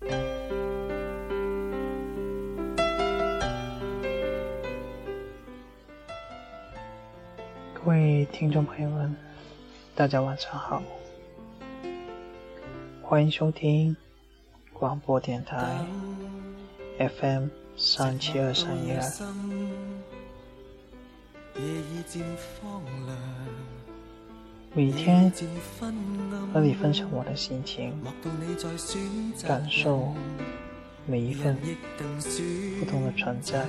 各位听众朋友们，大家晚上好，欢迎收听广播电台 FM 三七二三一二。每天和你分享我的心情，感受每一份不同的存在。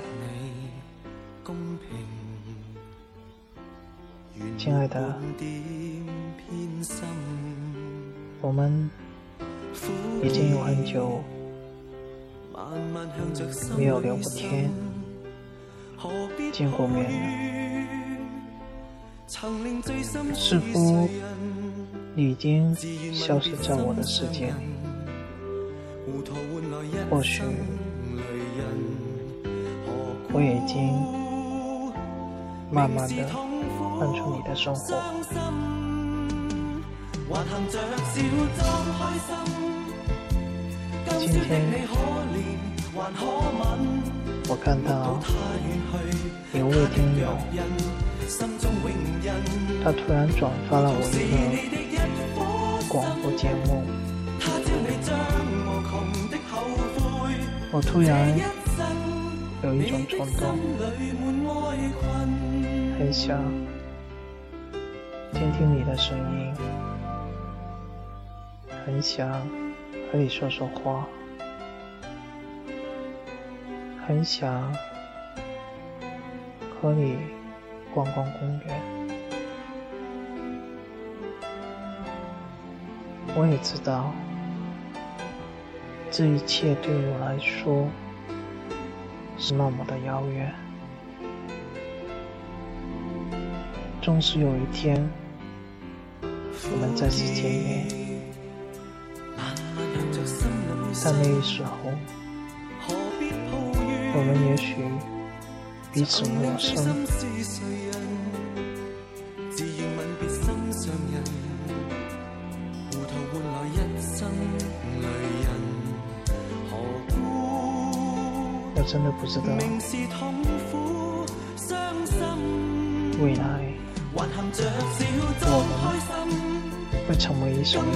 亲爱的，我们已经有很久没有聊过天、见过面了。似乎你已经消失在我的世界里。或许我也已经慢慢的。淡出你的生活。今天，我看到有位听友，他突然转发了我一个广播节目，我突然有一种冲动，很想。听听你的声音，很想和你说说话，很想和你逛逛公园。我也知道，这一切对我来说是那么的遥远。终是有一天。我们再次见面，但那时候，我们也许彼此陌生。我真的不知道未来我们。会成为一首歌。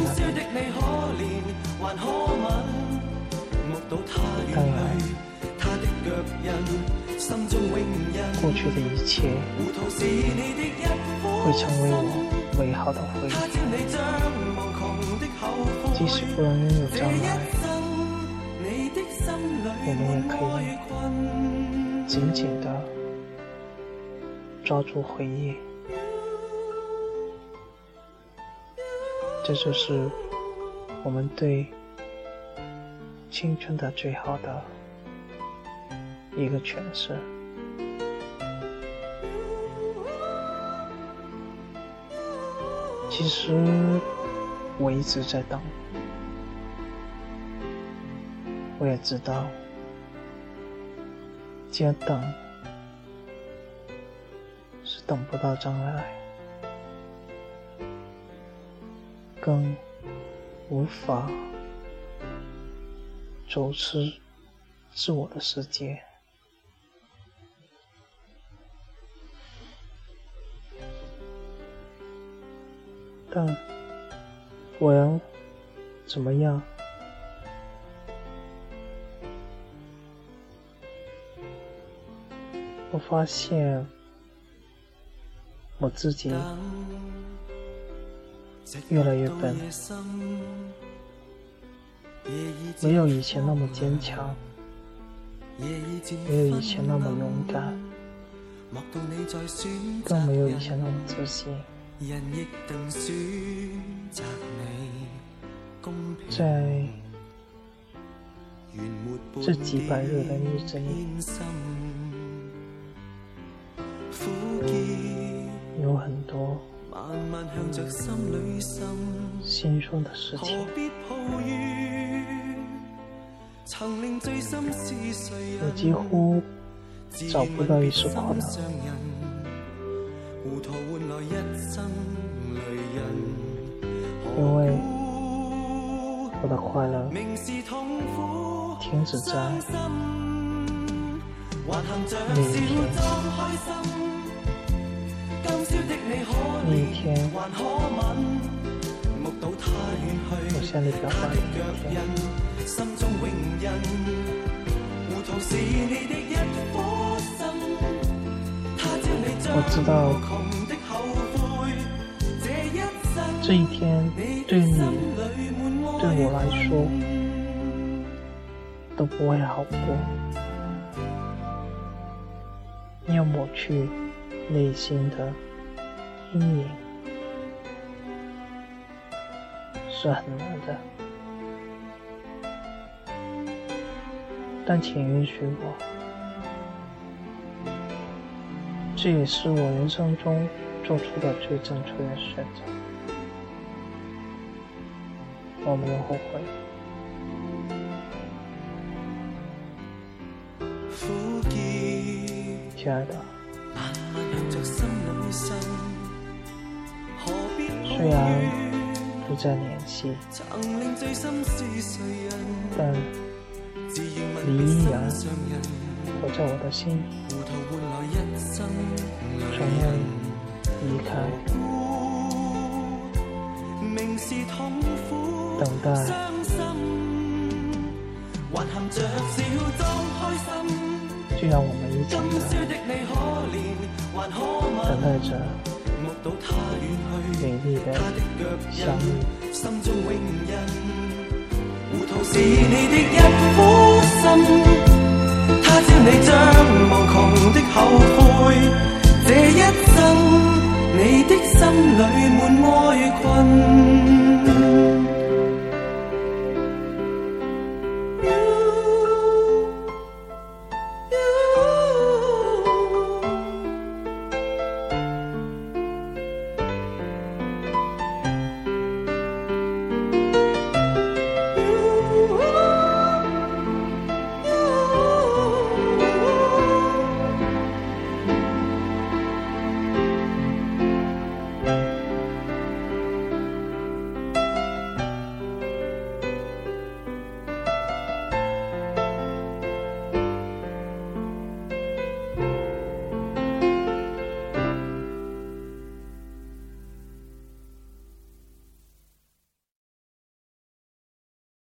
当然，过去的一切会成为我美好的回忆。即使不能拥有将来，我们也可以紧紧的抓住回忆。这就是我们对青春的最好的一个诠释。其实我一直在等，我也知道，既然等是等不到将来。更无法走出自我的世界，但我要怎么样？我发现我自己。越来越笨，没有以前那么坚强，没有以前那么勇敢，更没有以前那么自信。在这几百日的日子里，有很多。心中的事情，我几乎找不到一丝可能，因为我的快乐停止在那一天。那一天，我向你表白的一天。我知道，这一天对你、对我来说都不会好过。你要抹去内心的阴影是很难的，但请允许我，这也是我人生中做出的最正确的选择。我没有后悔。亲爱的，虽然不再联系，但你依然活在我的心里，从未离开，等待，就让我们一起。等待着美丽的相遇。后悔。这一生，你的心里满哀困。